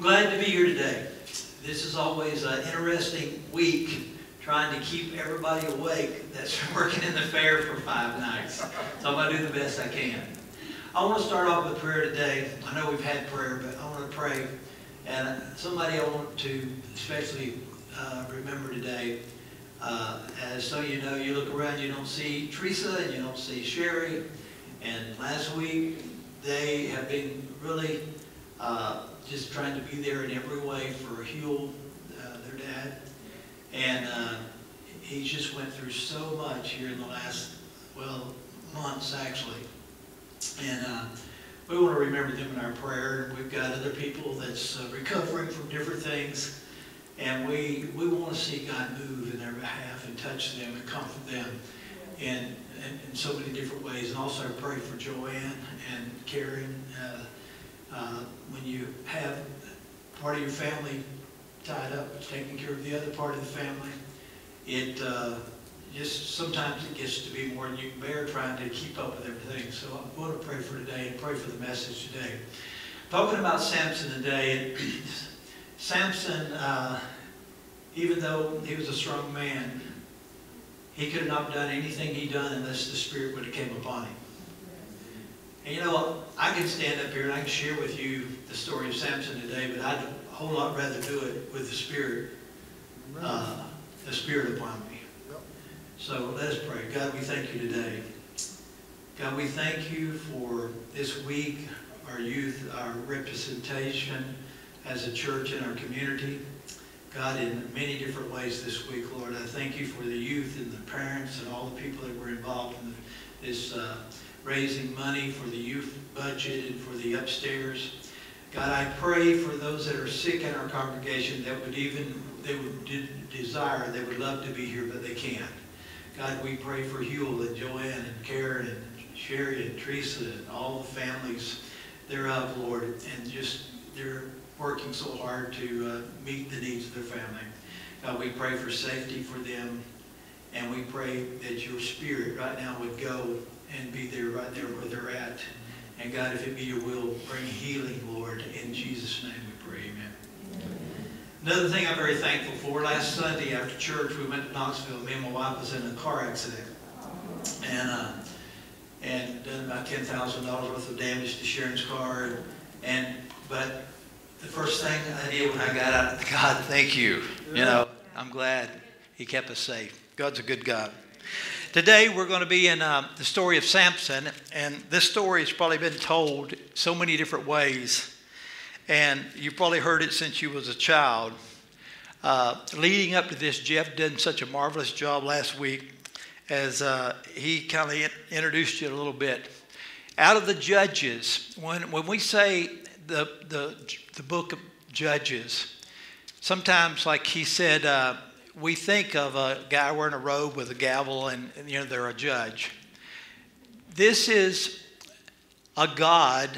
Glad to be here today. This is always an interesting week trying to keep everybody awake that's working in the fair for five nights. So I'm going to do the best I can. I want to start off with prayer today. I know we've had prayer, but I want to pray. And somebody I want to especially uh, remember today. Uh, as so you know, you look around, you don't see Teresa and you don't see Sherry. And last week, they have been really uh, just trying to be there in every way for Huel, uh, their dad. And uh, he just went through so much here in the last, well, months actually. And uh, we want to remember them in our prayer. We've got other people that's uh, recovering from different things. And we, we want to see God move in their behalf and touch them and comfort them in, in, in so many different ways. And also pray for Joanne and Karen. Uh, uh, when you have part of your family tied up taking care of the other part of the family, it uh, just sometimes it gets to be more than you can bear trying to keep up with everything. So I want to pray for today and pray for the message today. Talking about Samson today, Samson, uh, even though he was a strong man, he could not have not done anything he done unless the Spirit would have came upon him. And you know, I can stand up here and I can share with you the story of Samson today, but I'd a whole lot rather do it with the Spirit, uh, the Spirit upon me. So let us pray. God, we thank you today. God, we thank you for this week, our youth, our representation as a church in our community. God, in many different ways this week, Lord, I thank you for the youth and the parents and all the people that were involved in this uh, raising money for the youth budget and for the upstairs. God, I pray for those that are sick in our congregation that would even, they would de desire, they would love to be here, but they can't. God, we pray for Huel and Joanne and Karen and Sherry and Teresa and all the families thereof, Lord, and just they're working so hard to uh, meet the needs of their family. God, we pray for safety for them, and we pray that your spirit right now would go and be there right there where they're at. And God, if it be your will, bring healing, Lord. In Jesus' name we pray, amen. Another thing I'm very thankful for, last Sunday after church, we went to Knoxville. Me and my wife was in a car accident. And, uh, and done about $10,000 worth of damage to Sharon's car. And, but the first thing I did when I got out, God, thank you. You know, I'm glad he kept us safe. God's a good God. Today we're going to be in uh, the story of Samson, and this story has probably been told so many different ways, and you've probably heard it since you was a child. Uh, leading up to this, Jeff did such a marvelous job last week as uh, he kind of introduced you a little bit. Out of the Judges, when, when we say the, the, the book of Judges, sometimes, like he said, uh, we think of a guy wearing a robe with a gavel and, and, you know they're a judge. This is a god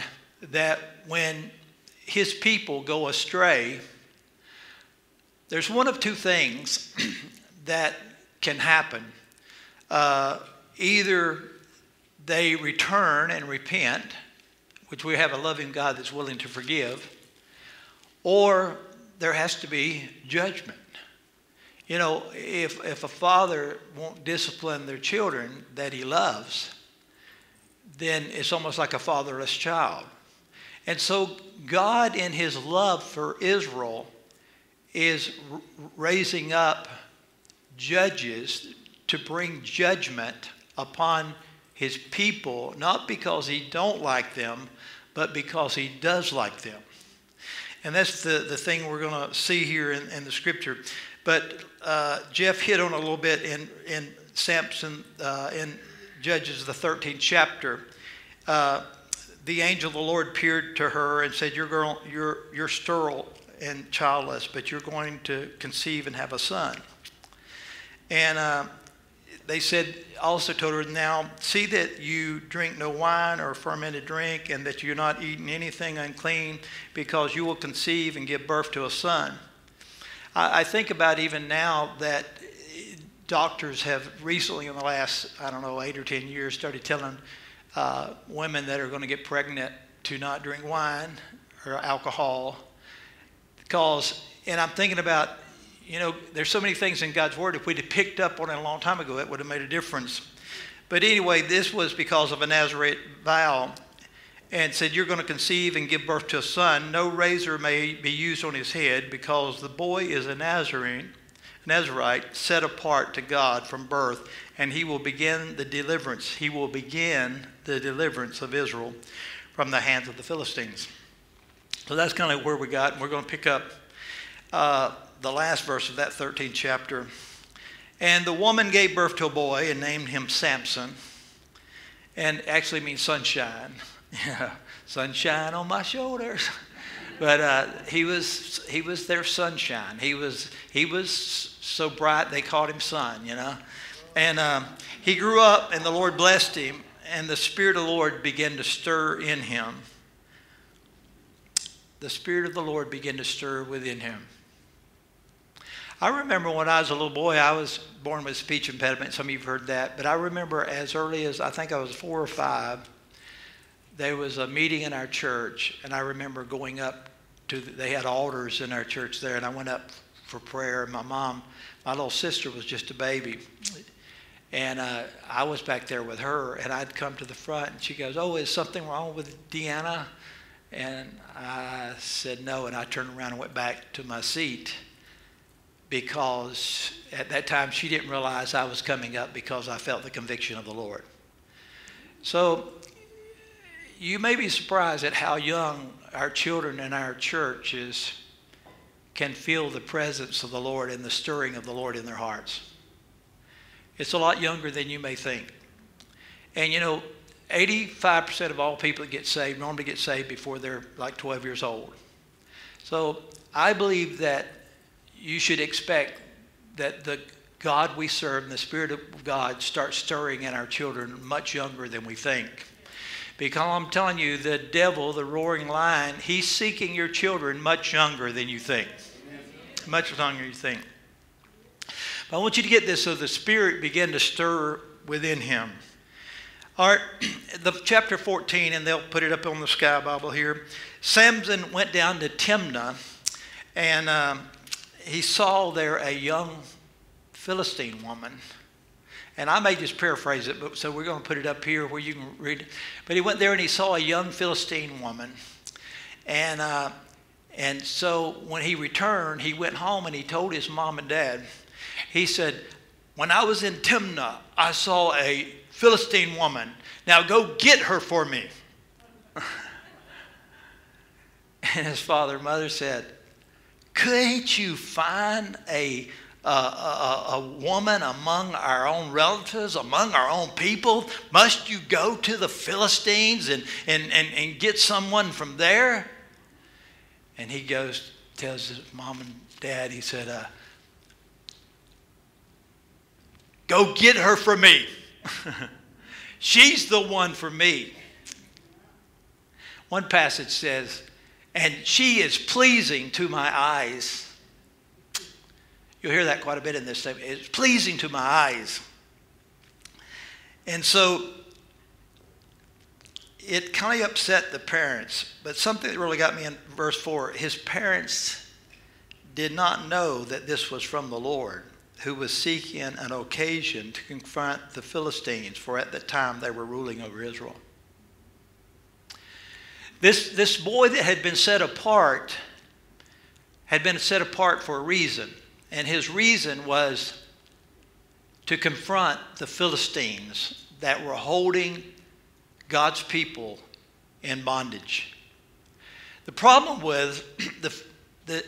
that when his people go astray there's one of two things that can happen. Uh, either they return and repent which we have a loving god that's willing to forgive or there has to be judgment you know, if, if a father won't discipline their children that he loves, then it's almost like a fatherless child. And so, God, in his love for Israel, is raising up judges to bring judgment upon his people, not because he don't like them, but because he does like them. And that's the, the thing we're going to see here in, in the scripture. But uh, Jeff hit on a little bit in, in Samson, uh, in Judges, the 13th chapter. Uh, the angel of the Lord appeared to her and said, You're, girl, you're, you're sterile and childless, but you're going to conceive and have a son. And uh, they said, also told her, Now see that you drink no wine or fermented drink, and that you're not eating anything unclean, because you will conceive and give birth to a son. I, I think about even now that doctors have recently, in the last, I don't know, eight or 10 years, started telling uh, women that are going to get pregnant to not drink wine or alcohol Because, and I'm thinking about, you know, there's so many things in God's Word. If we'd have picked up on it a long time ago, it would have made a difference. But anyway, this was because of a Nazarite vow and said, You're going to conceive and give birth to a son. No razor may be used on his head because the boy is a Nazarene, Nazarite, set apart to God from birth, and he will begin the deliverance. He will begin the deliverance of Israel from the hands of the Philistines. So that's kind of where we got, and we're going to pick up uh, the last verse of that 13th chapter. And the woman gave birth to a boy and named him Samson, and actually means sunshine. Yeah, sunshine on my shoulders. But uh, he was he was their sunshine. He was he was so bright they called him sun. You know, and um, he grew up, and the Lord blessed him, and the Spirit of the Lord began to stir in him. The Spirit of the Lord began to stir within him. I remember when I was a little boy, I was born with speech impediment. Some of you have heard that. But I remember as early as I think I was four or five, there was a meeting in our church, and I remember going up to, the, they had altars in our church there, and I went up for prayer. My mom, my little sister was just a baby. And uh, I was back there with her, and I'd come to the front, and she goes, Oh, is something wrong with Deanna? And I said no, and I turned around and went back to my seat because at that time she didn't realize I was coming up because I felt the conviction of the Lord. So you may be surprised at how young our children in our churches can feel the presence of the Lord and the stirring of the Lord in their hearts. It's a lot younger than you may think. And you know, 85% of all people that get saved normally get saved before they're like 12 years old. So I believe that you should expect that the God we serve and the Spirit of God start stirring in our children much younger than we think. Because I'm telling you, the devil, the roaring lion, he's seeking your children much younger than you think. Much younger than you think. But I want you to get this so the Spirit began to stir within him. All right, the chapter 14, and they'll put it up on the sky Bible here. Samson went down to Timnah, and um, he saw there a young Philistine woman and I may just paraphrase it, but so we're going to put it up here where you can read it. But he went there and he saw a young Philistine woman. And, uh, and so when he returned, he went home and he told his mom and dad, he said, When I was in Timnah, I saw a Philistine woman. Now go get her for me. and his father and mother said, Couldn't you find a a, a, a, woman among our own relatives, among our own people? Must you go to the Philistines and, and, and, and get someone from there? And he goes, tells his mom and dad, he said, uh, Go get her for me. She's the one for me. One passage says, And she is pleasing to my eyes. You'll hear that quite a bit in this statement. It's pleasing to my eyes. And so it kind of upset the parents, but something that really got me in verse 4 his parents did not know that this was from the Lord, who was seeking an occasion to confront the Philistines, for at the time they were ruling over Israel. This, this boy that had been set apart had been set apart for a reason. And his reason was to confront the Philistines that were holding God's people in bondage. The problem with the, the,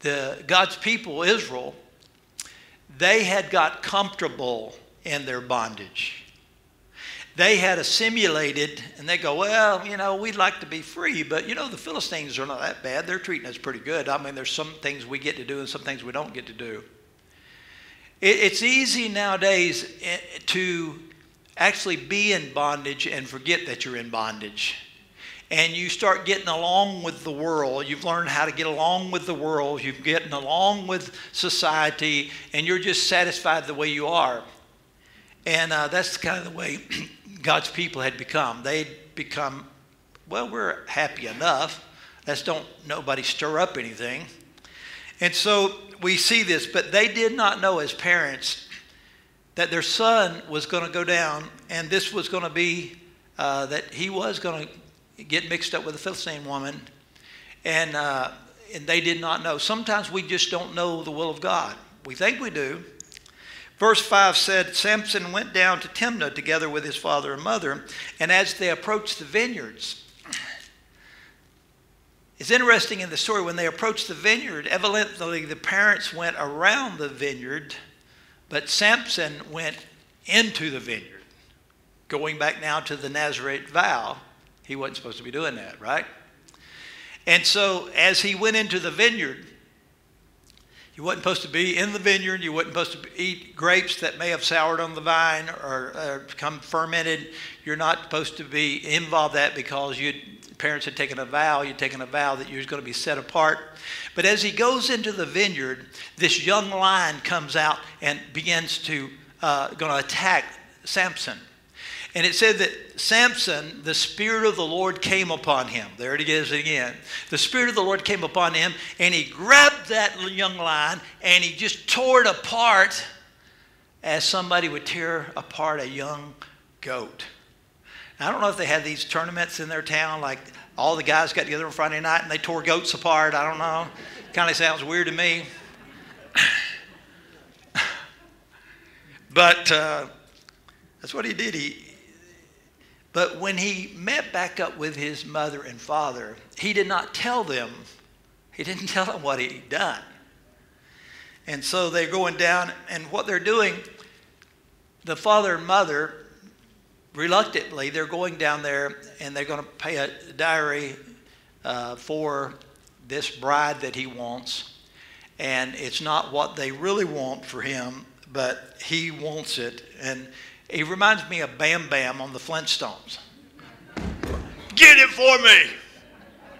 the God's people, Israel, they had got comfortable in their bondage. They had assimilated, and they go, Well, you know, we'd like to be free, but you know, the Philistines are not that bad. They're treating us pretty good. I mean, there's some things we get to do and some things we don't get to do. it's easy nowadays eh, to actually be in bondage and forget that you're in bondage. And you start getting along with the world. You've learned how to get along with the world. You've getting along with society, and you're just satisfied the way you are. And uh, that's kind of the way God's people had become. They'd become, well, we're happy enough. Let's don't nobody stir up anything. And so we see this, but they did not know as parents that their son was going to go down, and this was going to be uh, that he was going to get mixed up with a Philistine woman, and uh, and they did not know. Sometimes we just don't know the will of God. We think we do. Verse 5 said Samson went down to Timnah together with his father and mother, and as they approached the vineyards, it's interesting in the story when they approached the vineyard, evidently the parents went around the vineyard, but Samson went into the vineyard. Going back now to the Nazarite vow, he wasn't supposed to be doing that, right? And so as he went into the vineyard, you wasn't supposed to be in the vineyard. You wasn't supposed to eat grapes that may have soured on the vine or, or become fermented. You're not supposed to be involved in that because you parents had taken a vow. You'd taken a vow that you was going to be set apart. But as he goes into the vineyard, this young lion comes out and begins to uh, going to attack Samson. And it said that Samson, the Spirit of the Lord came upon him. There it is again. The Spirit of the Lord came upon him, and he grabbed that young lion and he just tore it apart as somebody would tear apart a young goat. Now, I don't know if they had these tournaments in their town, like all the guys got together on Friday night and they tore goats apart. I don't know. Kind of sounds weird to me. but uh, that's what he did. He, but when he met back up with his mother and father, he did not tell them, he didn't tell them what he'd done. And so they're going down, and what they're doing, the father and mother, reluctantly, they're going down there and they're going to pay a dowry uh, for this bride that he wants. And it's not what they really want for him, but he wants it. And he reminds me of Bam Bam on the Flintstones. Get it for me!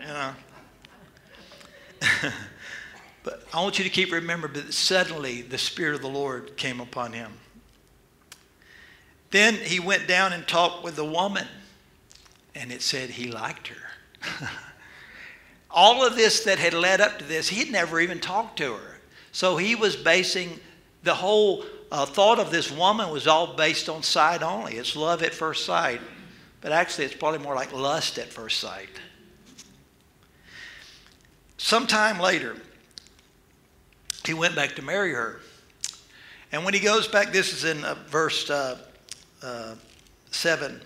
You know. but I want you to keep remembering that suddenly the Spirit of the Lord came upon him. Then he went down and talked with the woman, and it said he liked her. All of this that had led up to this, he had never even talked to her. So he was basing the whole uh, thought of this woman was all based on sight only. It's love at first sight. But actually, it's probably more like lust at first sight. Sometime later, he went back to marry her. And when he goes back, this is in uh, verse uh, uh, 7.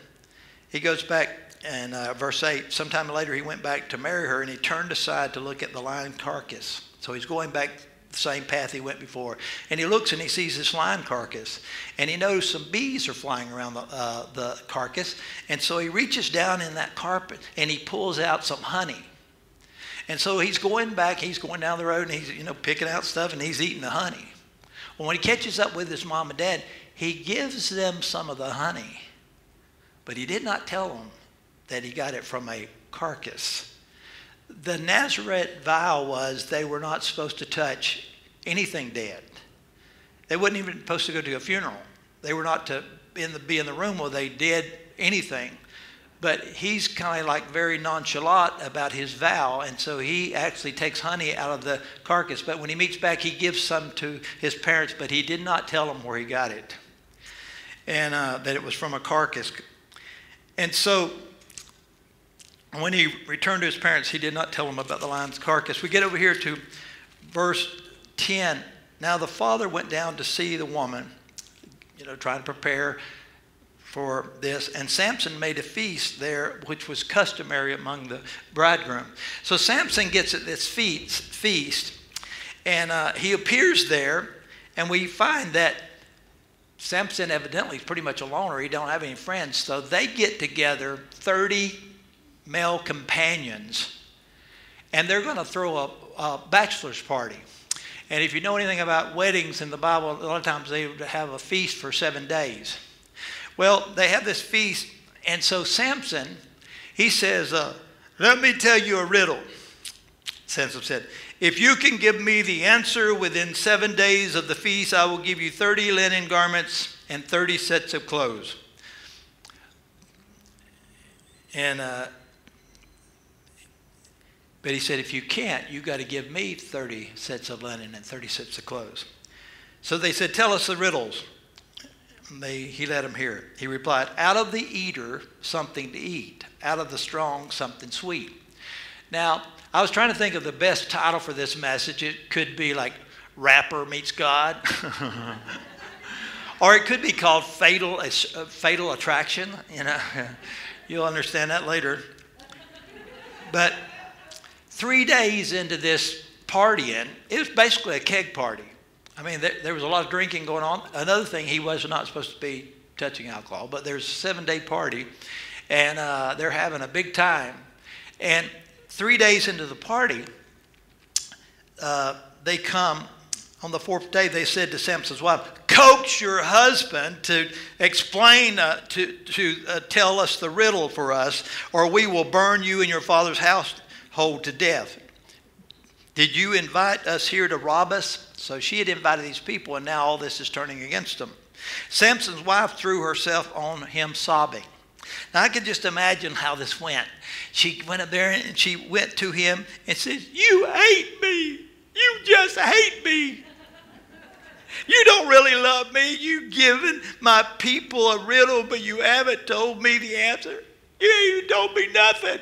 He goes back and uh, verse 8. Sometime later, he went back to marry her and he turned aside to look at the lion carcass. So he's going back the same path he went before. And he looks and he sees this lion carcass. And he knows some bees are flying around the, uh, the carcass. And so he reaches down in that carpet and he pulls out some honey. And so he's going back, he's going down the road and he's, you know, picking out stuff and he's eating the honey. Well, when he catches up with his mom and dad, he gives them some of the honey. But he did not tell them that he got it from a carcass the Nazarite vow was they were not supposed to touch anything dead. They weren't even supposed to go to a funeral. They were not to in the, be in the room where they did anything. But he's kind of like very nonchalant about his vow, and so he actually takes honey out of the carcass. But when he meets back, he gives some to his parents, but he did not tell them where he got it, and uh, that it was from a carcass. And so when he returned to his parents, he did not tell them about the lion's carcass. We get over here to verse 10. Now the father went down to see the woman, you know, trying to prepare for this. And Samson made a feast there, which was customary among the bridegroom. So Samson gets at this feast, feast and uh, he appears there, and we find that Samson evidently is pretty much a loner. He don't have any friends. So they get together 30 male companions, and they're going to throw a, a bachelor's party. And if you know anything about weddings in the Bible, a lot of times they would have a feast for seven days. Well, they have this feast, and so Samson, he says, uh, Let me tell you a riddle. Samson said, If you can give me the answer within seven days of the feast, I will give you 30 linen garments and 30 sets of clothes. And uh, But he said, if you can't, you got to give me 30 sets of linen and 30 sets of clothes. So they said, tell us the riddles. They, he let them hear it. He replied, out of the eater, something to eat. Out of the strong, something sweet. Now, I was trying to think of the best title for this message. It could be like Rapper Meets God. or it could be called Fatal, uh, Fatal Attraction. You know, you'll understand that later. But three days into this partying, it was basically a keg party. I mean, there, there was a lot of drinking going on. Another thing, he was not supposed to be touching alcohol, but there's a seven day party, and uh, they're having a big time. And three days into the party, uh, they come on the fourth day. They said to Samson's wife, "Coax your husband to explain uh, to to uh, tell us the riddle for us, or we will burn you and your father's household to death." Did you invite us here to rob us? So she had invited these people, and now all this is turning against them. Samson's wife threw herself on him, sobbing. Now I can just imagine how this went. She went up there and she went to him and said, You hate me. You just hate me. You don't really love me. You've given my people a riddle, but you haven't told me the answer. You told me nothing.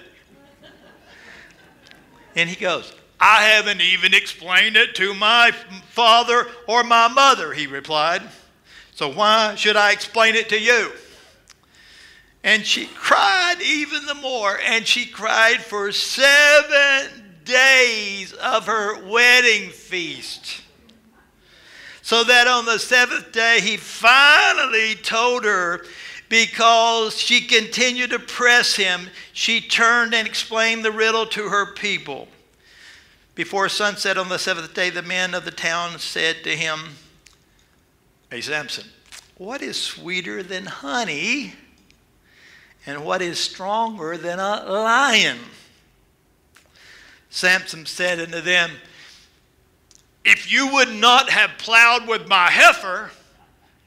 And he goes, I haven't even explained it to my father or my mother, he replied. So why should I explain it to you? And she cried even the more, and she cried for seven days of her wedding feast. So that on the seventh day, he finally told her because she continued to press him, she turned and explained the riddle to her people. Before sunset on the seventh day, the men of the town said to him, Hey, Samson, what is sweeter than honey? And what is stronger than a lion? Samson said unto them, If you would not have plowed with my heifer,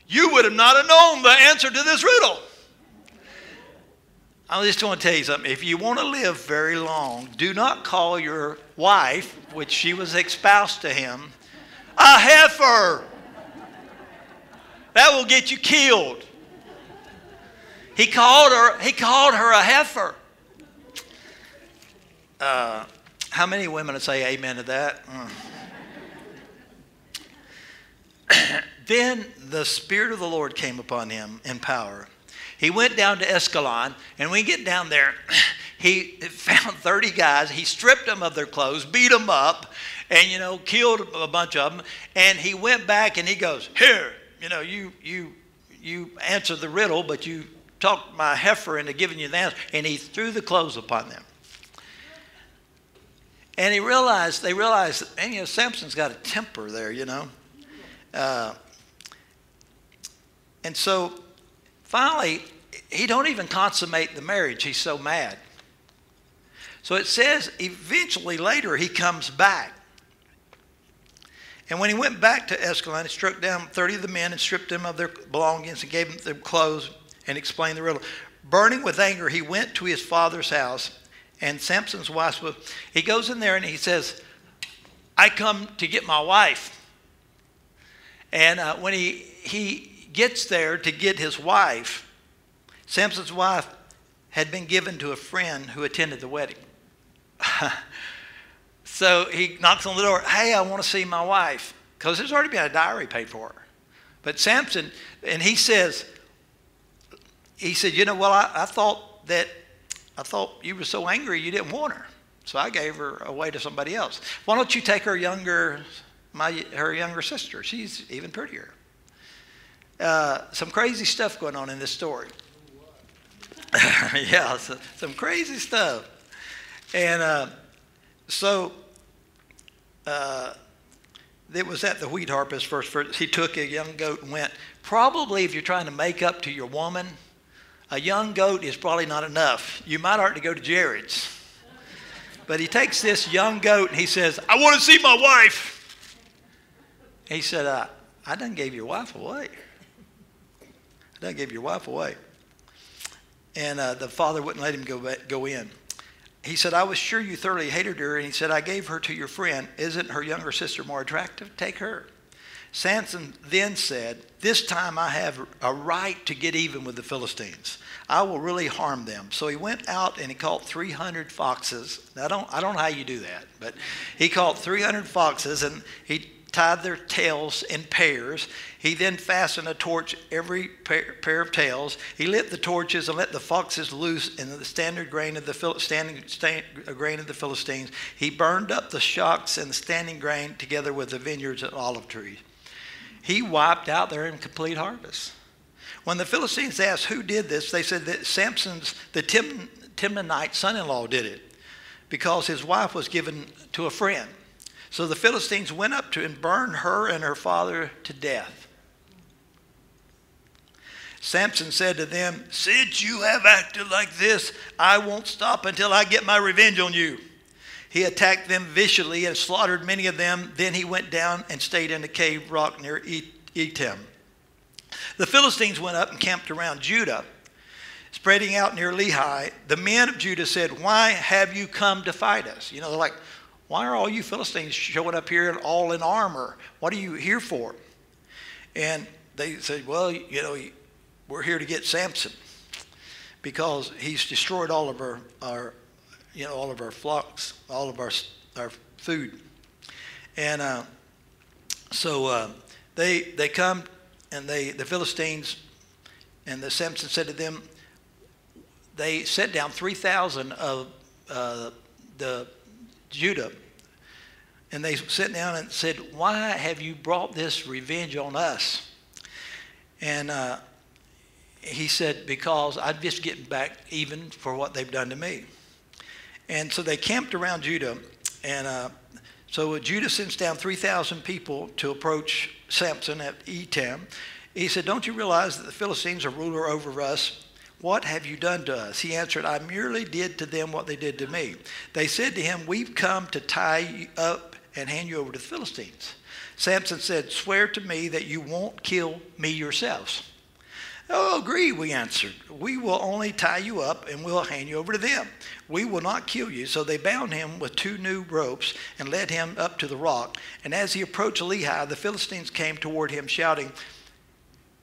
you would have not have known the answer to this riddle. I just want to tell you something. If you want to live very long, do not call your wife, which she was espoused to him, a heifer. That will get you killed. He called her, he called her a heifer. Uh, how many women would say amen to that? Mm. then the Spirit of the Lord came upon him in power he went down to Ashkelon, and when we get down there, he found 30 guys. He stripped them of their clothes, beat them up, and, you know, killed a bunch of them. And he went back and he goes, Here, you know, you, you, you answered the riddle, but you talked my heifer into giving you the answer. And he threw the clothes upon them. And he realized, they realized, and you know, Samson's got a temper there, you know. Uh, and so Finally, he don't even consummate the marriage. He's so mad. So it says eventually later he comes back. And when he went back to Ashkelon, he struck down 30 of the men and stripped them of their belongings and gave them their clothes and explained the riddle. Burning with anger, he went to his father's house. And Samson's wife, was, he goes in there and he says, I come to get my wife. And uh, when he, he gets there to get his wife, Samson's wife had been given to a friend who attended the wedding. so he knocks on the door, hey, I want to see my wife. Because there's already been a diary paid for her. But Samson, and he says, he said, you know, well, I, I thought that, I thought you were so angry you didn't want her. So I gave her away to somebody else. Why don't you take her younger, my, her younger sister? She's even prettier uh, some crazy stuff going on in this story. yeah, so, some crazy stuff. And uh, so uh, it was at the wheat harvest first, first. He took a young goat and went. Probably, if you're trying to make up to your woman, a young goat is probably not enough. You might ought to go to Jared's. But he takes this young goat and he says, I want to see my wife. He said, uh, I done gave your wife away. Don't give your wife away. And uh, the father wouldn't let him go, go in. he said, I was sure you thoroughly hated her. And he said, I gave her to your friend. Isn't her younger sister more attractive? Take her. Samson then said, This time I have a right to get even with the Philistines. I will really harm them. So he went out and he caught 300 foxes. Now, I don't, I don't know how you do that, but he caught 300 foxes and he tied their tails in pairs. He then fastened a torch every pair, pair of tails. He lit the torches and let the foxes loose in the standard grain of the standing stand, uh, grain of the Philistines. He burned up the shocks and the standing grain together with the vineyards and olive trees. He wiped out their incomplete harvest. When the Philistines asked who did this, they said that Samson's, the Tim, Timnite son in law, did it because his wife was given to a friend. So the Philistines went up to and burned her and her father to death. Samson said to them, Since you have acted like this, I won't stop until I get my revenge on you. He attacked them viciously and slaughtered many of them. Then he went down and stayed in a cave rock near Etam. The Philistines went up and camped around Judah, spreading out near Lehi. The men of Judah said, Why have you come to fight us? You know, they're like, Why are all you Philistines showing up here all in armor? What are you here for? And they said, Well, you know, we're here to get Samson because he's destroyed all of our, our you know, all of our flocks, all of our, our food. And uh, so uh, they, they come and they, the Philistines and the Samson said to them, they set down 3,000 of uh, the Judah. And they sat down and said, Why have you brought this revenge on us? And uh, he said, Because I'm just getting back even for what they've done to me. And so they camped around Judah. And uh, so Judah sends down 3,000 people to approach Samson at Etam. He said, Don't you realize that the Philistines are ruler over us? What have you done to us? He answered, I merely did to them what they did to me. They said to him, We've come to tie you up and hand you over to the Philistines. Samson said, Swear to me that you won't kill me yourselves. Oh, agree, we answered. We will only tie you up and we'll hand you over to them. We will not kill you. So they bound him with two new ropes and led him up to the rock. And as he approached Lehi, the Philistines came toward him, shouting,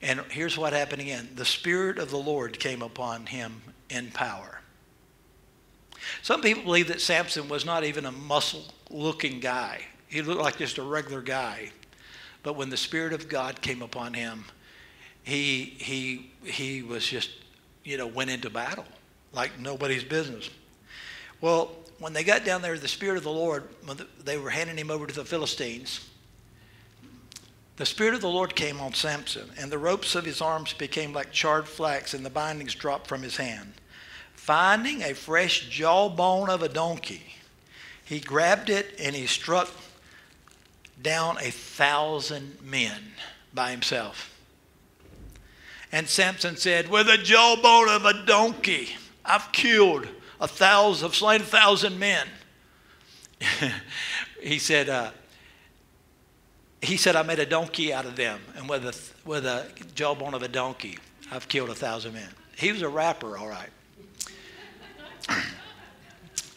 and here's what happened again the Spirit of the Lord came upon him in power. Some people believe that Samson was not even a muscle looking guy, he looked like just a regular guy. But when the Spirit of God came upon him, he, he, he was just, you know, went into battle like nobody's business. Well, when they got down there, the Spirit of the Lord, they were handing him over to the Philistines, the Spirit of the Lord came on Samson, and the ropes of his arms became like charred flax, and the bindings dropped from his hand. Finding a fresh jawbone of a donkey, he grabbed it and he struck down a thousand men by himself. And Samson said, With a jawbone of a donkey, I've killed a thousand, I've slain a thousand men. he said, uh, he said, I made a donkey out of them, and with a, with a jawbone of a donkey, I've killed a thousand men. He was a rapper, all right.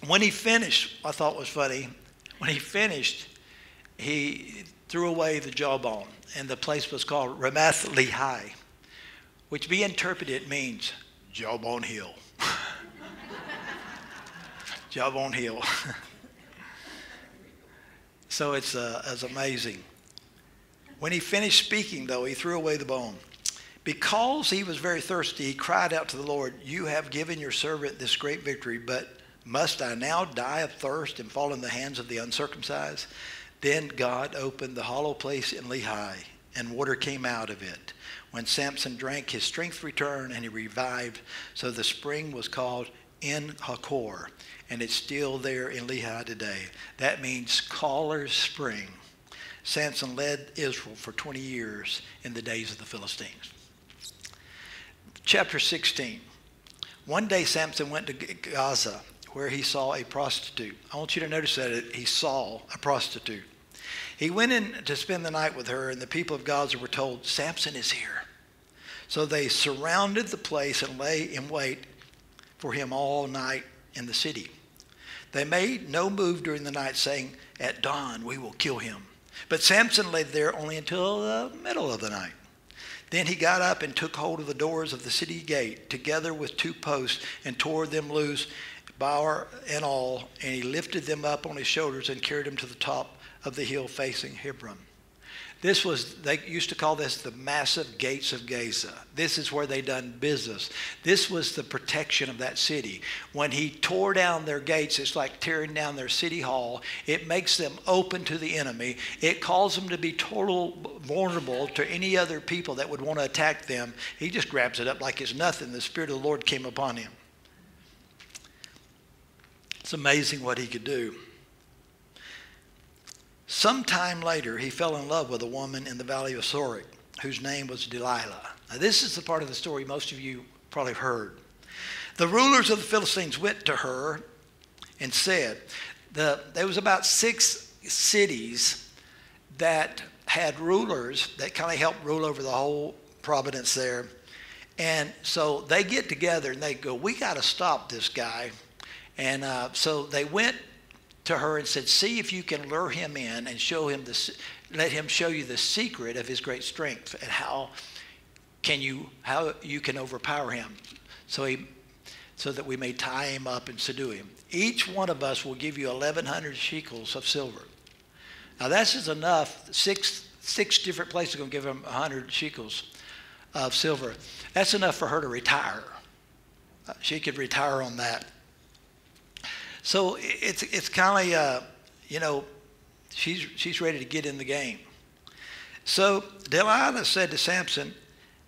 when he finished, I thought was funny, when he finished, he threw away the jawbone, and the place was called Ramath Lehi which be interpreted means Jawbone Hill. Jawbone Hill. so it's, uh, it's amazing. When he finished speaking, though, he threw away the bone. Because he was very thirsty, he cried out to the Lord, You have given your servant this great victory, but must I now die of thirst and fall in the hands of the uncircumcised? Then God opened the hollow place in Lehi, and water came out of it. When Samson drank, his strength returned and he revived. So the spring was called En Hakkore, and it's still there in Lehi today. That means Caller's Spring. Samson led Israel for 20 years in the days of the Philistines. Chapter 16. One day Samson went to Gaza where he saw a prostitute. I want you to notice that he saw a prostitute. He went in to spend the night with her, and the people of Gaza were told, Samson is here. So they surrounded the place and lay in wait for him all night in the city. They made no move during the night, saying, At dawn we will kill him. But Samson lay there only until the middle of the night. Then he got up and took hold of the doors of the city gate, together with two posts, and tore them loose, bower and all, and he lifted them up on his shoulders and carried them to the top of the hill facing Hebron. This was, they used to call this the massive gates of Gaza. This is where they done business. This was the protection of that city. When he tore down their gates, it's like tearing down their city hall. It makes them open to the enemy. It calls them to be total vulnerable to any other people that would want to attack them. He just grabs it up like it's nothing. The Spirit of the Lord came upon him. It's amazing what he could do. Sometime later, he fell in love with a woman in the valley of Sorek whose name was Delilah. Now, this is the part of the story most of you probably have heard. The rulers of the Philistines went to her and said, the, there was about six cities that had rulers that kind of helped rule over the whole province there. And so they get together and they go, We got to stop this guy. And uh, so they went to her and said, See if you can lure him in and show him the, let him show you the secret of his great strength and how can you, how you can overpower him. So he, so that we may tie him up and subdue him. Each one of us will give you 1,100 shekels of silver. Now that's is enough. Six, six different places are going to give him 100 shekels of silver. That's enough for her to retire. Uh, she could retire on that. So it's, it's kind of, uh, you know, she's, she's ready to get in the game. So Delilah said to Samson,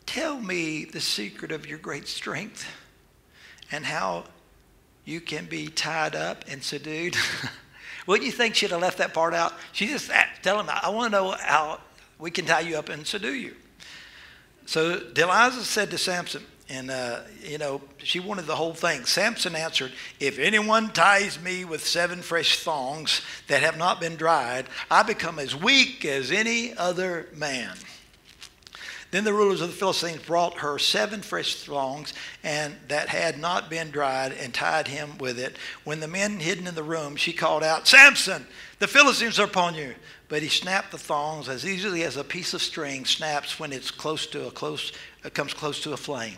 Tell me the secret of your great strength and how you can be tied up and subdued. Wouldn't you think she'd have left that part out? She just tell him, I want to know how we can tie you up and subdue you. So Delilah said to Samson, and, uh, you know, she wanted the whole thing. Samson answered, If anyone ties me with seven fresh thongs that have not been dried, I become as weak as any other man. Then the rulers of the Philistines brought her seven fresh thongs and that had not been dried and tied him with it. When the men hidden in the room, she called out, Samson, the Philistines are upon you. But he snapped the thongs as easily as a piece of string snaps when it's close to a close, it comes close to a flame.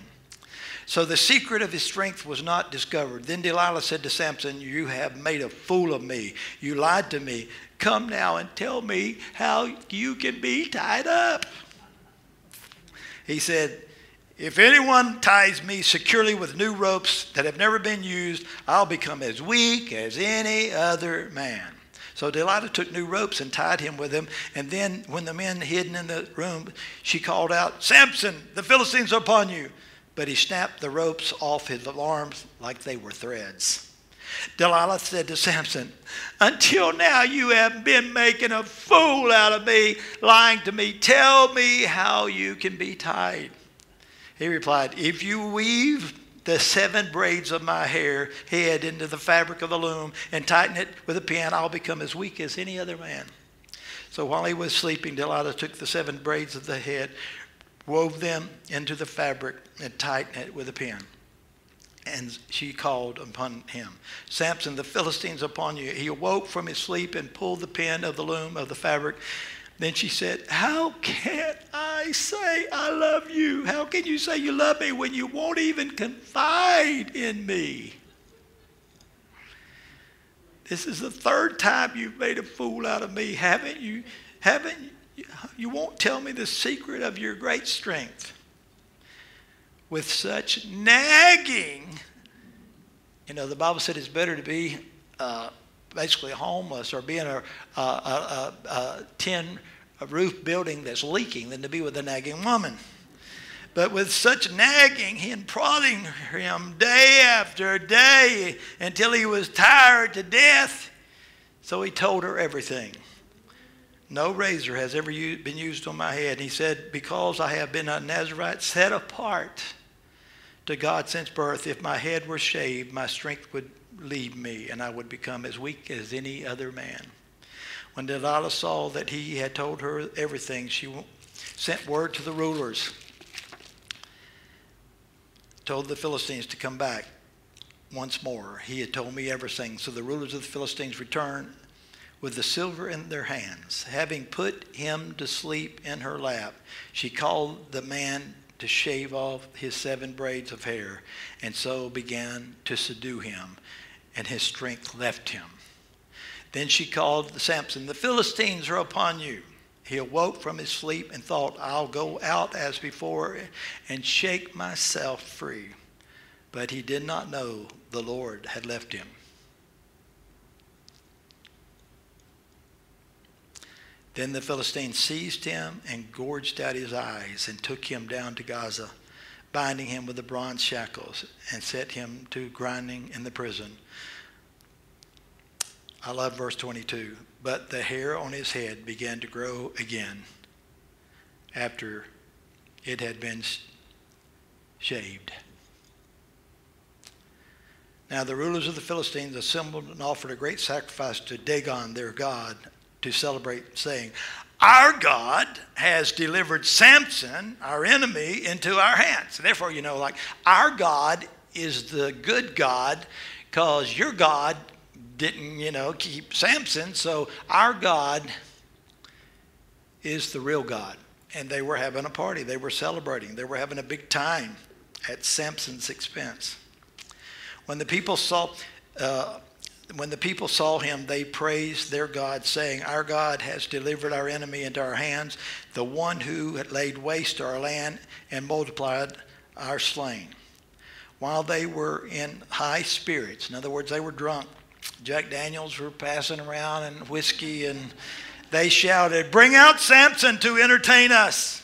So the secret of his strength was not discovered. Then Delilah said to Samson, You have made a fool of me. You lied to me. Come now and tell me how you can be tied up. He said, If anyone ties me securely with new ropes that have never been used, I'll become as weak as any other man. So Delilah took new ropes and tied him with them. And then, when the men hidden in the room, she called out, Samson, the Philistines are upon you but he snapped the ropes off his arms like they were threads. Delilah said to Samson, Until now you have been making a fool out of me, lying to me. Tell me how you can be tied. He replied, If you weave the seven braids of my hair head into the fabric of the loom and tighten it with a pin, I'll become as weak as any other man. So while he was sleeping, Delilah took the seven braids of the head, wove them into the fabric, and tightened it with a pin. And she called upon him, Samson, the Philistines upon you. He awoke from his sleep and pulled the pin of the loom of the fabric. Then she said, How can I say I love you? How can you say you love me when you won't even confide in me? This is the third time you've made a fool out of me, haven't you? Haven't you? Won't tell me the secret of your great strength with such nagging. You know, the Bible said it's better to be uh, basically homeless or be in a, a, a, a tin roof building that's leaking than to be with a nagging woman. But with such nagging and prodding him day after day until he was tired to death, so he told her everything. No razor has ever been used on my head. And he said, Because I have been a Nazarite set apart to God since birth, if my head were shaved, my strength would leave me, and I would become as weak as any other man. When Delilah saw that he had told her everything, she sent word to the rulers, told the Philistines to come back. once more. He had told me everything. So the rulers of the Philistines returned with the silver in their hands. Having put him to sleep in her lap, she called the man to shave off his seven braids of hair, and so began to subdue him, and his strength left him. Then she called Samson, The Philistines are upon you. He awoke from his sleep and thought, I'll go out as before and shake myself free. But he did not know the Lord had left him. Then the Philistines seized him and gorged out his eyes and took him down to Gaza, binding him with the bronze shackles, and set him to grinding in the prison. I love verse 22. But the hair on his head began to grow again after it had been shaved. Now the rulers of the Philistines assembled and offered a great sacrifice to Dagon, their god, to celebrate, saying, Our God has delivered Samson, our enemy, into our hands. Therefore, you know, like, our God is the good God because your God didn't, you know, keep Samson. So our God is the real God. And they were having a party. They were celebrating. They were having a big time at Samson's expense. When the people saw, uh, when the people saw him, they praised their God, saying, Our God has delivered our enemy into our hands, the one who had laid waste our land and multiplied our slain. While they were in high spirits, in other words, they were drunk, Jack Daniels were passing around and whiskey, and they shouted, Bring out Samson to entertain us.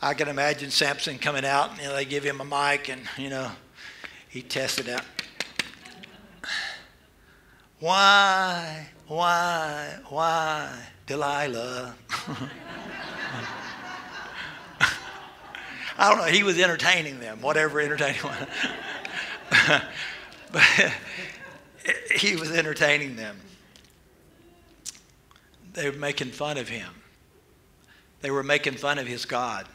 I can imagine Samson coming out, and you know, they give him a mic, and you know, he tested out. Why, why, why, Delilah? I don't know. He was entertaining them, whatever entertaining. but he was entertaining them. They were making fun of him. They were making fun of his God.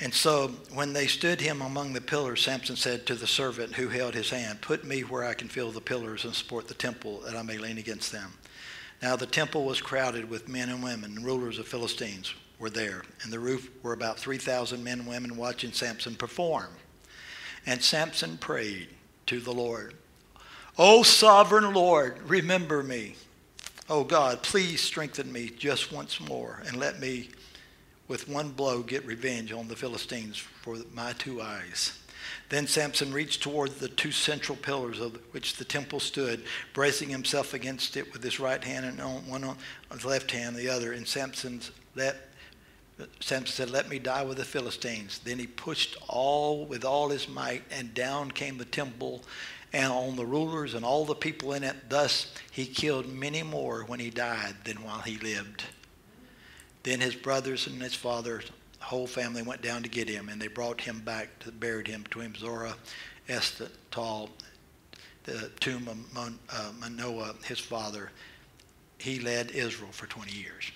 And so when they stood him among the pillars, Samson said to the servant who held his hand, Put me where I can feel the pillars and support the temple, that I may lean against them. Now the temple was crowded with men and women, rulers of Philistines were there. And the roof were about 3,000 men and women watching Samson perform. And Samson prayed to the Lord, O sovereign Lord, remember me. Oh God, please strengthen me just once more and let me with one blow get revenge on the Philistines for my two eyes. Then Samson reached toward the two central pillars of which the temple stood, bracing himself against it with his right hand and on, one on his left hand, the other. And Samson's Samson said, "Let me die with the Philistines." Then he pushed all with all his might, and down came the temple, and on the rulers and all the people in it. Thus he killed many more when he died than while he lived. Then his brothers and his father, whole family went down to get him, and they brought him back to buried him between Zorah, Eshtaol, the tomb of uh, Manoah, his father. He led Israel for 20 years.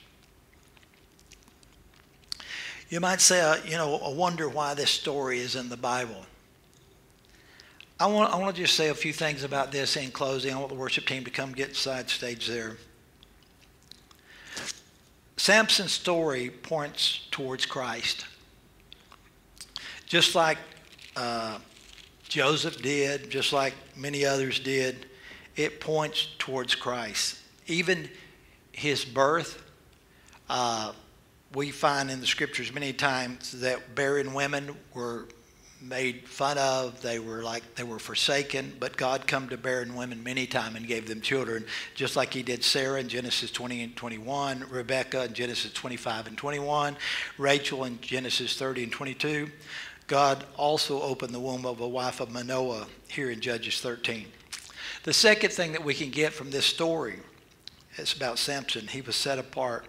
You might say, uh, you know, I wonder why this story is in the Bible. I want, I want to just say a few things about this in closing. I want the worship team to come get side stage there. Samson's story points towards Christ. Just like uh, Joseph did, just like many others did, it points towards Christ. Even his birth, uh, we find in the scriptures many times that barren women were made fun of. They were like they were forsaken but god come to barren women many times and gave them children just like he did sarah in genesis 20 and 21 rebecca in genesis 25 and 21 rachel in genesis 30 and 22 god also opened the womb of a wife of manoah here in judges 13 the second thing that we can get from this story is about samson. He was set apart.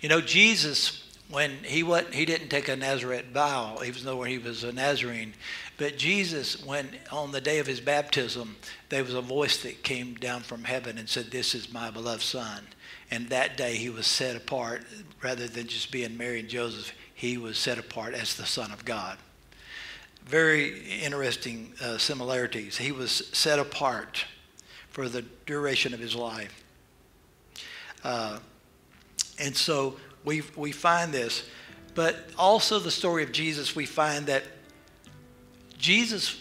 You know, Jesus, when he what he didn't take a Nazirite vow, even though he was a Nazarene, but Jesus, when on the day of his baptism, there was a voice that came down from heaven and said, "This is my beloved Son." And that day he was set apart, rather than just being Mary and Joseph. he was set apart as the Son of God. Very interesting uh, similarities. He was set apart for the duration of his life. Uh, and so we, we find this. But also the story of Jesus, we find that Jesus'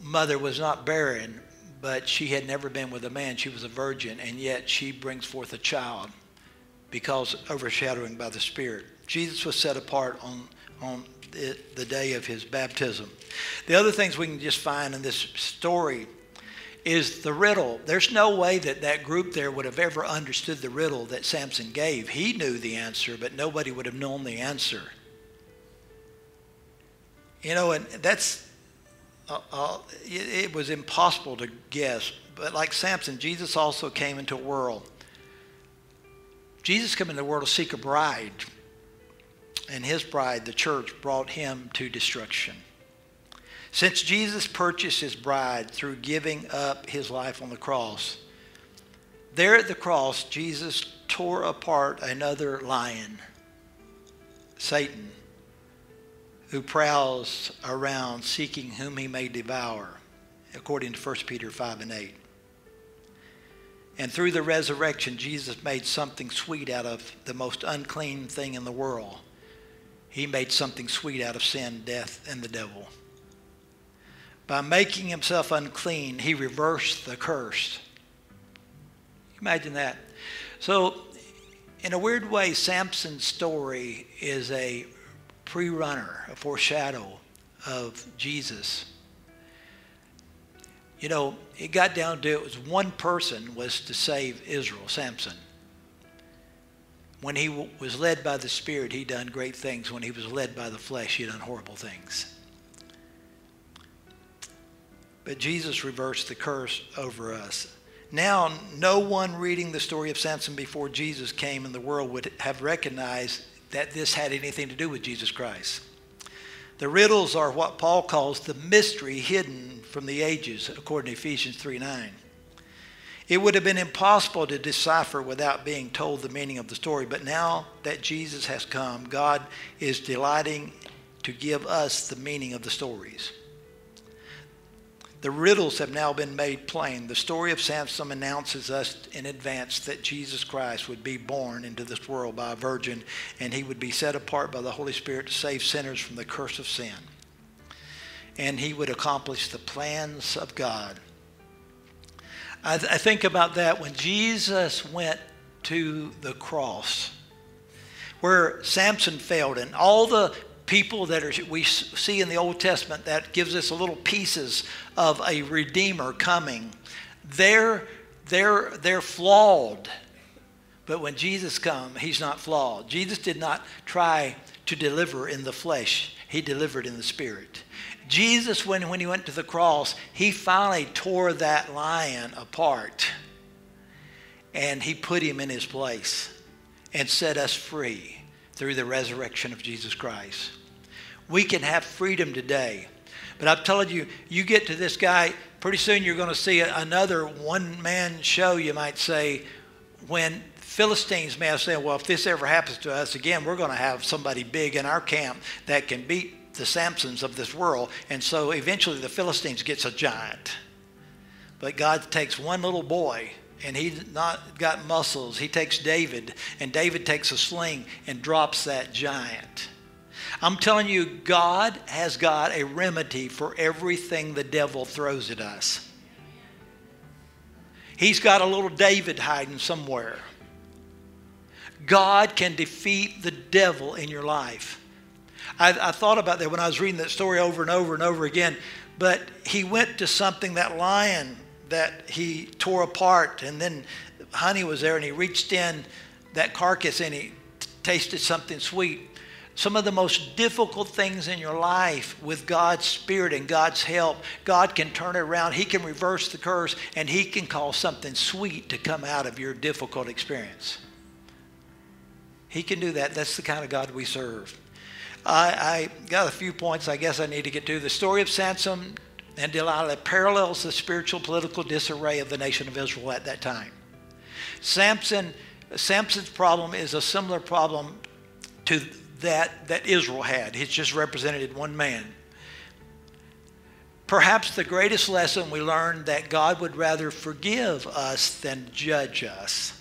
mother was not barren, but she had never been with a man. She was a virgin, and yet she brings forth a child because overshadowing by the Spirit. Jesus was set apart on, on the, the day of his baptism. The other things we can just find in this story is the riddle. There's no way that that group there would have ever understood the riddle that Samson gave. He knew the answer, but nobody would have known the answer. You know, and that's, uh, uh, it, it was impossible to guess. But like Samson, Jesus also came into a world. Jesus came into the world to seek a bride and his bride, the church, brought him to destruction. Since Jesus purchased his bride through giving up his life on the cross, there at the cross, Jesus tore apart another lion, Satan, who prowls around seeking whom he may devour, according to 1 Peter 5 and 8. And through the resurrection, Jesus made something sweet out of the most unclean thing in the world he made something sweet out of sin, death, and the devil. By making himself unclean, he reversed the curse. Imagine that. So, in a weird way, Samson's story is a pre runner, a foreshadow of Jesus. You know, it got down to it was one person was to save Israel, Samson. When he was led by the Spirit, he done great things. When he was led by the flesh, he done horrible things. But Jesus reversed the curse over us. Now, no one reading the story of Samson before Jesus came in the world would have recognized that this had anything to do with Jesus Christ. The riddles are what Paul calls the mystery hidden from the ages, according to Ephesians 3 9. It would have been impossible to decipher without being told the meaning of the story. But now that Jesus has come, God is delighting to give us the meaning of the stories. The riddles have now been made plain. The story of Samson announces us in advance that Jesus Christ would be born into this world by a virgin and he would be set apart by the Holy Spirit to save sinners from the curse of sin. And he would accomplish the plans of God I, th- I think about that when Jesus went to the cross, where Samson failed, and all the people that are, we see in the Old Testament that gives us a little pieces of a redeemer coming. They're, they're, they're flawed. But when Jesus comes, he's not flawed. Jesus did not try to deliver in the flesh, he delivered in the spirit. Jesus, when, when he went to the cross, he finally tore that lion apart and he put him in his place and set us free through the resurrection of Jesus Christ. We can have freedom today. But I'm telling you, you get to this guy, pretty soon you're going to see another one man show, you might say, when Philistines may have said, well, if this ever happens to us again, we're going to have somebody big in our camp that can beat the Samsons of this world. And so eventually the Philistines gets a giant. But God takes one little boy and he's not got muscles. He takes David, and David takes a sling and drops that giant. I'm telling you, God has got a remedy for everything the devil throws at us. He's got a little David hiding somewhere. God can defeat the devil in your life. I, I thought about that when I was reading that story over and over and over again. But he went to something, that lion that he tore apart, and then honey was there, and he reached in that carcass and he tasted something sweet. Some of the most difficult things in your life with God's Spirit and God's help, God can turn it around. He can reverse the curse and He can cause something sweet to come out of your difficult experience. He can do that. That's the kind of God we serve. I, I got a few points I guess I need to get to. The story of Samson and Delilah parallels the spiritual political disarray of the nation of Israel at that time. Samson, Samson's problem is a similar problem to that, that Israel had. He's just represented one man. Perhaps the greatest lesson we learned that God would rather forgive us than judge us.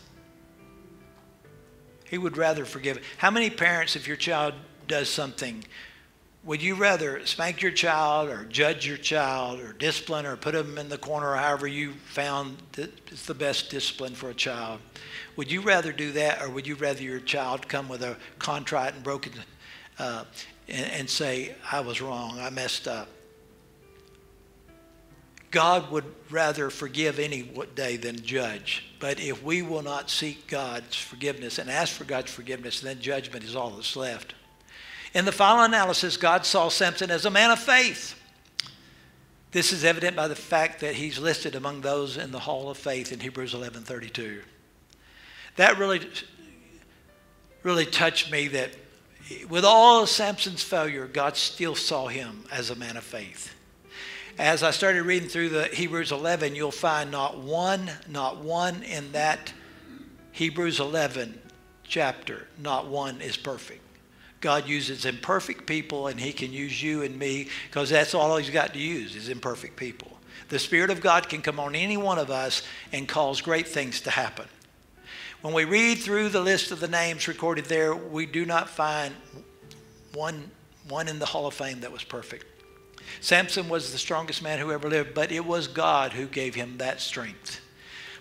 He would rather forgive. How many parents, if your child does something, would you rather spank your child or judge your child or discipline or put them in the corner or however you found that is the best discipline for a child? Would you rather do that or would you rather your child come with a contrite and broken uh, and, and say, I was wrong, I messed up? God would rather forgive any day than judge. But if we will not seek God's forgiveness and ask for God's forgiveness, then judgment is all that's left. In the final analysis, God saw Samson as a man of faith. This is evident by the fact that he's listed among those in the hall of faith in Hebrews 11:32. That really really touched me that with all of Samson's failure, God still saw him as a man of faith as I started reading through the Hebrews 11, you'll find not one, not one in that Hebrews 11 chapter, not one is perfect. God uses imperfect people, and He can use you and me because that's all He's got to use is imperfect people. The Spirit of God can come on any one of us and cause great things to happen. When we read through the list of the names recorded there, we do not find one, one in the Hall of Fame that was perfect. Samson was the strongest man who ever lived, but it was God who gave him that strength.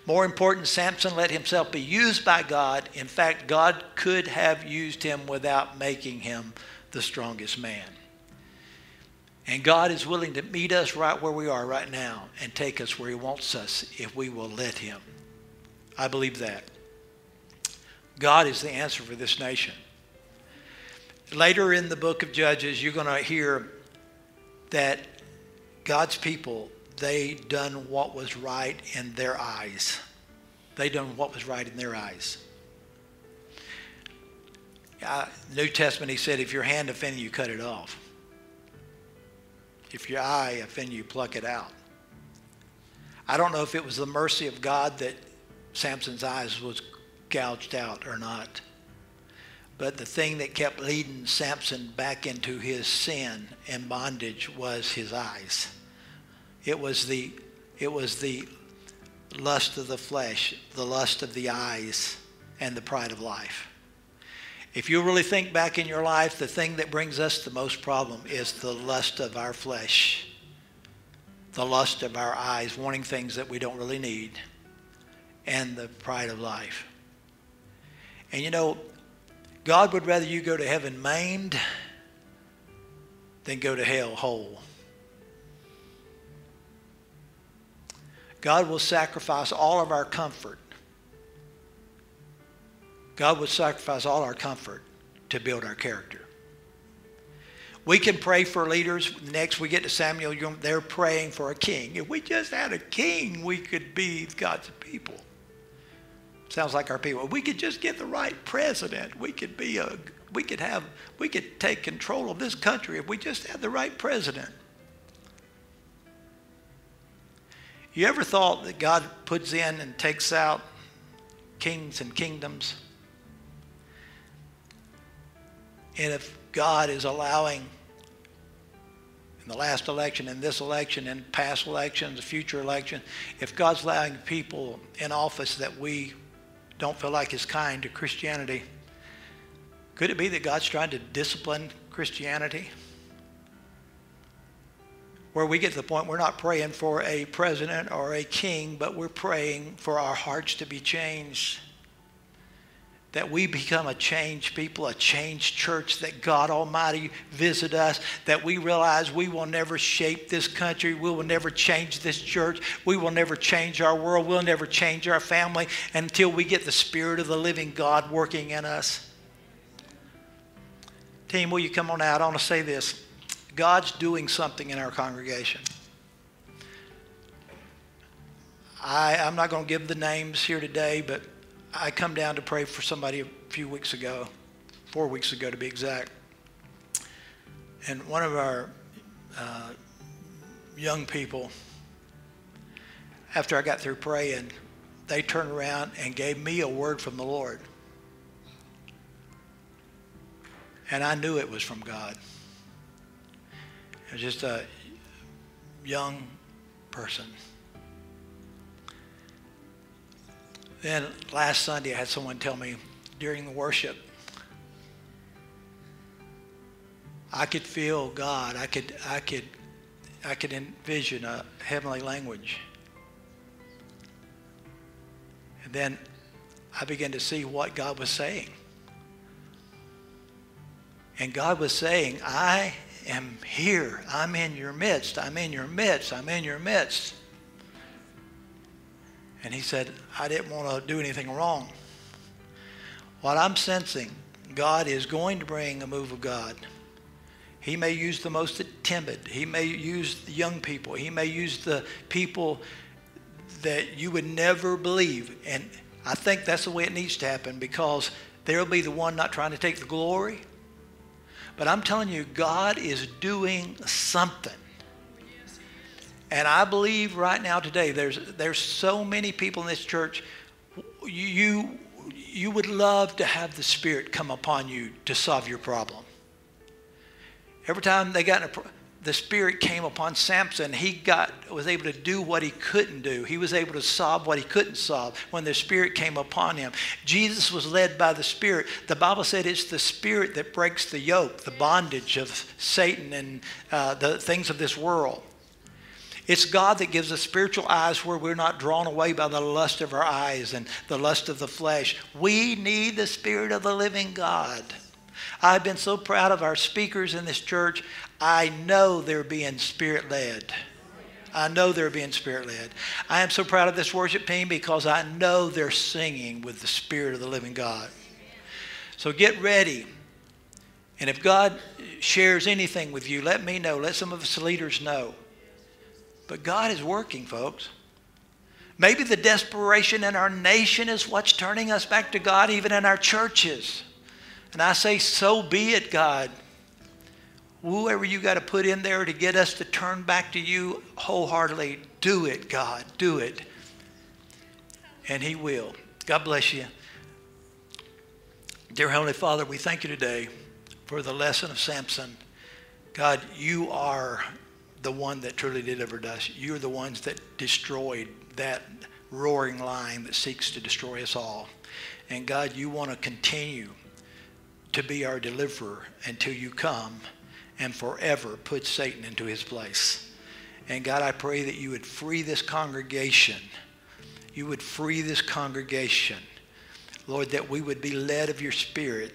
More important, Samson let himself be used by God. In fact, God could have used him without making him the strongest man. And God is willing to meet us right where we are right now and take us where He wants us if we will let Him. I believe that. God is the answer for this nation. Later in the book of Judges, you're going to hear that God's people, they done what was right in their eyes. They done what was right in their eyes. Uh, New Testament, he said, if your hand offend you, cut it off. If your eye offend you, pluck it out. I don't know if it was the mercy of God that Samson's eyes was gouged out or not. But the thing that kept leading Samson back into his sin and bondage was his eyes. It was the, it was the lust of the flesh, the lust of the eyes, and the pride of life. If you really think back in your life, the thing that brings us the most problem is the lust of our flesh, the lust of our eyes, wanting things that we don't really need, and the pride of life. And you know, God would rather you go to heaven maimed than go to hell whole. God will sacrifice all of our comfort. God will sacrifice all our comfort to build our character. We can pray for leaders. Next, we get to Samuel, they're praying for a king. If we just had a king, we could be God's people. Sounds like our people. We could just get the right president. We could be a we could have we could take control of this country if we just had the right president. You ever thought that God puts in and takes out kings and kingdoms? And if God is allowing in the last election, in this election, in past elections, future elections, if God's allowing people in office that we don't feel like is kind to Christianity. Could it be that God's trying to discipline Christianity? Where we get to the point we're not praying for a president or a king, but we're praying for our hearts to be changed that we become a changed people, a changed church, that God Almighty visit us, that we realize we will never shape this country, we will never change this church, we will never change our world, we'll never change our family until we get the Spirit of the living God working in us. Team, will you come on out? I want to say this God's doing something in our congregation. I, I'm not going to give the names here today, but I come down to pray for somebody a few weeks ago, four weeks ago to be exact. And one of our uh, young people, after I got through praying, they turned around and gave me a word from the Lord. And I knew it was from God. Was just a young person. Then last Sunday, I had someone tell me during the worship, I could feel God. I could, I could, I could envision a heavenly language. And then I began to see what God was saying. And God was saying, I am here. I'm in your midst. I'm in your midst. I'm in your midst. And he said, I didn't want to do anything wrong. What I'm sensing, God is going to bring a move of God. He may use the most timid. He may use the young people. He may use the people that you would never believe. And I think that's the way it needs to happen because there'll be the one not trying to take the glory. But I'm telling you, God is doing something. And I believe right now today, there's, there's so many people in this church, you, you would love to have the Spirit come upon you to solve your problem. Every time they got in a, the Spirit came upon Samson, he got, was able to do what he couldn't do. He was able to solve what he couldn't solve when the Spirit came upon him. Jesus was led by the Spirit. The Bible said it's the Spirit that breaks the yoke, the bondage of Satan and uh, the things of this world. It's God that gives us spiritual eyes where we're not drawn away by the lust of our eyes and the lust of the flesh. We need the Spirit of the living God. I've been so proud of our speakers in this church. I know they're being spirit led. I know they're being spirit led. I am so proud of this worship team because I know they're singing with the Spirit of the living God. So get ready. And if God shares anything with you, let me know. Let some of us leaders know. But God is working, folks. Maybe the desperation in our nation is what's turning us back to God, even in our churches. And I say, so be it, God. Whoever you got to put in there to get us to turn back to you wholeheartedly, do it, God. Do it. And He will. God bless you. Dear Heavenly Father, we thank you today for the lesson of Samson. God, you are the one that truly delivered us. You're the ones that destroyed that roaring lion that seeks to destroy us all. And God, you want to continue to be our deliverer until you come and forever put Satan into his place. And God, I pray that you would free this congregation. You would free this congregation. Lord, that we would be led of your Spirit,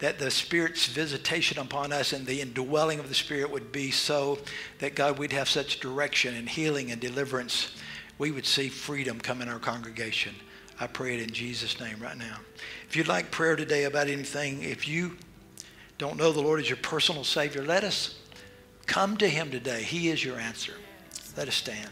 that the Spirit's visitation upon us and the indwelling of the Spirit would be so that, God, we'd have such direction and healing and deliverance. We would see freedom come in our congregation. I pray it in Jesus' name right now. If you'd like prayer today about anything, if you don't know the Lord as your personal Savior, let us come to Him today. He is your answer. Let us stand.